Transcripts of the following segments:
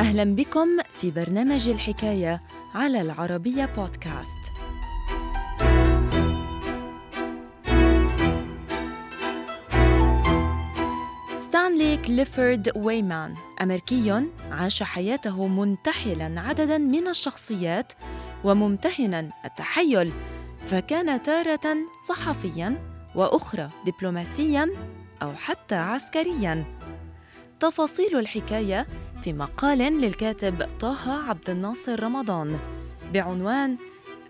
أهلا بكم في برنامج الحكاية على العربية بودكاست. ستانلي كليفورد ويمان أمريكي عاش حياته منتحلاً عدداً من الشخصيات وممتهناً التحيل فكان تارة صحفياً وأخرى دبلوماسياً أو حتى عسكرياً. تفاصيل الحكاية في مقال للكاتب طه عبد الناصر رمضان بعنوان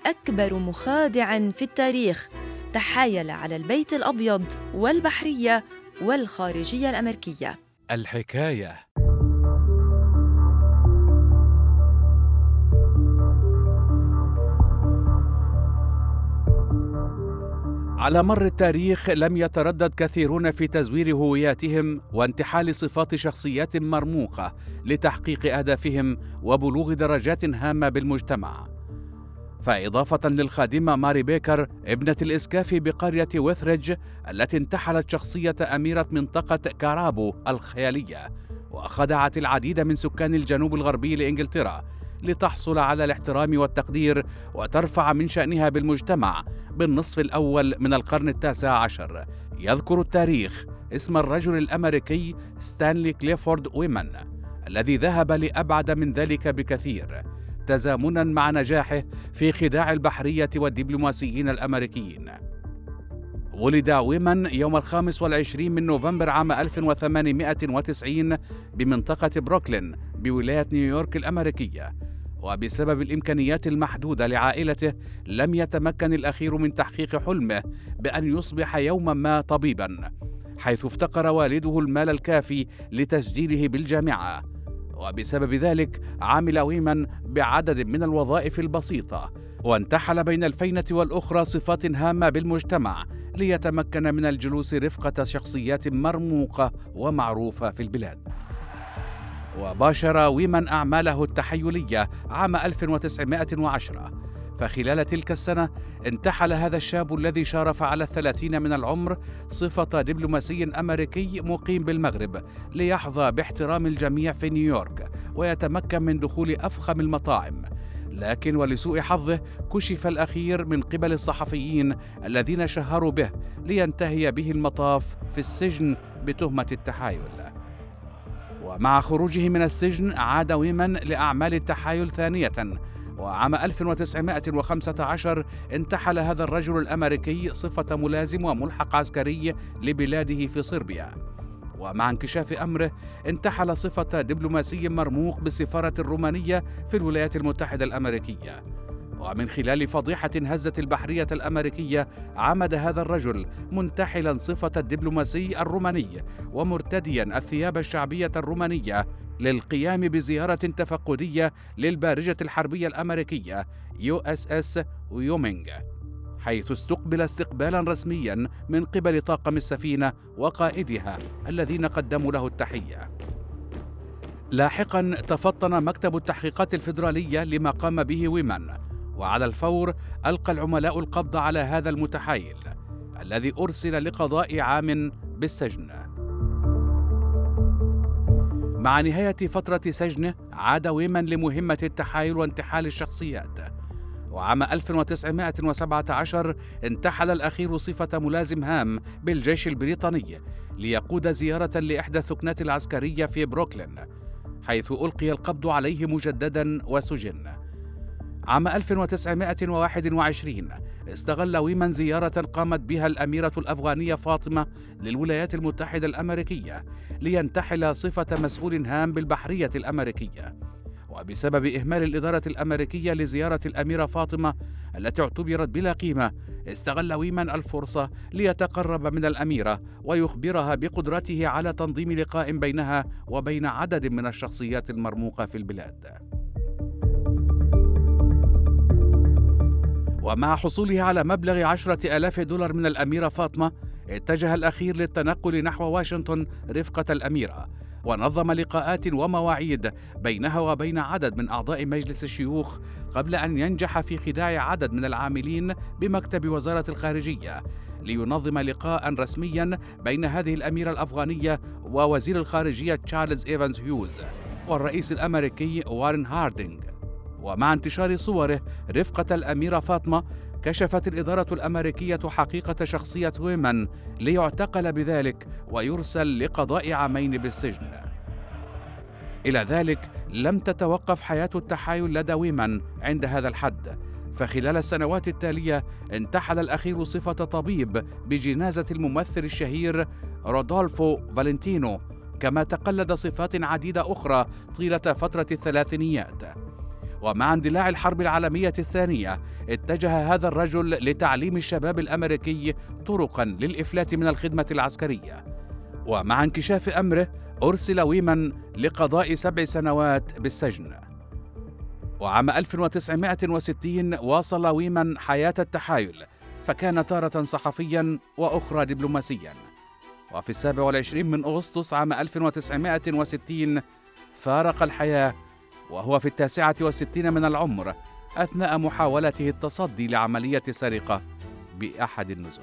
أكبر مخادع في التاريخ تحايل على البيت الأبيض والبحرية والخارجية الأمريكية. الحكاية. على مر التاريخ لم يتردد كثيرون في تزوير هوياتهم وانتحال صفات شخصيات مرموقة لتحقيق أهدافهم وبلوغ درجات هامة بالمجتمع. فإضافة للخادمة ماري بيكر ابنة الإسكاف بقرية ويثريدج التي انتحلت شخصية أميرة منطقة كارابو الخيالية وخدعت العديد من سكان الجنوب الغربي لإنجلترا لتحصل على الاحترام والتقدير وترفع من شأنها بالمجتمع بالنصف الأول من القرن التاسع عشر. يذكر التاريخ اسم الرجل الأمريكي ستانلي كليفورد ويمان الذي ذهب لأبعد من ذلك بكثير تزامنا مع نجاحه في خداع البحرية والدبلوماسيين الأمريكيين. ولد ويمان يوم الخامس والعشرين من نوفمبر عام 1890 بمنطقة بروكلين بولاية نيويورك الأمريكية. وبسبب الإمكانيات المحدودة لعائلته لم يتمكن الأخير من تحقيق حلمه بأن يصبح يوما ما طبيبا حيث افتقر والده المال الكافي لتسجيله بالجامعة. وبسبب ذلك عمل ويمان بعدد من الوظائف البسيطة وانتحل بين الفينة والأخرى صفات هامة بالمجتمع ليتمكن من الجلوس رفقة شخصيات مرموقة ومعروفة في البلاد. وباشر ويمان أعماله التحيلية عام 1910 فخلال تلك السنة انتحل هذا الشاب الذي شارف على الثلاثين من العمر صفة دبلوماسي أمريكي مقيم بالمغرب ليحظى باحترام الجميع في نيويورك ويتمكن من دخول أفخم المطاعم. لكن ولسوء حظه كشف الأخير من قبل الصحفيين الذين شهروا به لينتهي به المطاف في السجن بتهمة التحايل. ومع خروجه من السجن عاد ويمان لأعمال التحايل ثانية. وعام 1915 انتحل هذا الرجل الأمريكي صفة ملازم وملحق عسكري لبلاده في صربيا. ومع انكشاف أمره انتحل صفة دبلوماسي مرموق بالسفارة الرومانية في الولايات المتحدة الأمريكية. ومن خلال فضيحة هزت البحرية الأمريكية عمد هذا الرجل منتحلا صفة الدبلوماسي الروماني ومرتديا الثياب الشعبية الرومانية للقيام بزيارة تفقدية للبارجة الحربية الأمريكية USS ويومينغ حيث استقبل استقبالا رسميا من قبل طاقم السفينة وقائدها الذين قدموا له التحية. لاحقا تفطن مكتب التحقيقات الفيدرالية لما قام به ويمان وعلى الفور ألقى العملاء القبض على هذا المتحايل الذي أرسل لقضاء عام بالسجن. مع نهاية فترة سجنه عاد ويمان لمهمة التحايل وانتحال الشخصيات. وعام 1917 انتحل الأخير صفة ملازم هام بالجيش البريطاني ليقود زيارة لإحدى الثكنات العسكرية في بروكلين حيث ألقي القبض عليه مجددا وسجن عام 1921 استغل ويمان زيارة قامت بها الأميرة الأفغانية فاطمة للولايات المتحدة الأمريكية لينتحل صفة مسؤول هام بالبحرية الأمريكية. وبسبب إهمال الإدارة الأمريكية لزيارة الأميرة فاطمة التي اعتبرت بلا قيمة استغل ويمان الفرصة ليتقرب من الأميرة ويخبرها بقدرته على تنظيم لقاء بينها وبين عدد من الشخصيات المرموقة في البلاد. ومع حصوله على مبلغ عشرة ألاف دولار من الأميرة فاطمة اتجه الأخير للتنقل نحو واشنطن رفقة الأميرة ونظم لقاءات ومواعيد بينها وبين عدد من أعضاء مجلس الشيوخ قبل أن ينجح في خداع عدد من العاملين بمكتب وزارة الخارجية لينظم لقاء رسميا بين هذه الأميرة الأفغانية ووزير الخارجية تشارلز إيفانز هيوز والرئيس الأمريكي وارن هاردينغ. ومع انتشار صوره رفقة الأميرة فاطمة كشفت الإدارة الأمريكية حقيقة شخصية ويمان ليعتقل بذلك ويرسل لقضاء عامين بالسجن. إلى ذلك لم تتوقف حياة التحايل لدى ويمان عند هذا الحد. فخلال السنوات التالية انتحل الأخير صفة طبيب بجنازة الممثل الشهير رودولفو فالنتينو كما تقلد صفات عديدة أخرى طيلة فترة الثلاثينيات. ومع اندلاع الحرب العالمية الثانية اتجه هذا الرجل لتعليم الشباب الأمريكي طرقا للإفلات من الخدمة العسكرية. ومع انكشاف أمره أرسل ويمان لقضاء سبع سنوات بالسجن. وعام 1960 واصل ويمان حياة التحايل فكان تارة صحفيا وأخرى دبلوماسيا. وفي السابع والعشرين من أغسطس عام 1960 فارق الحياة وهو في التاسعة والستين من العمر أثناء محاولته التصدي لعملية سرقة بأحد النزل.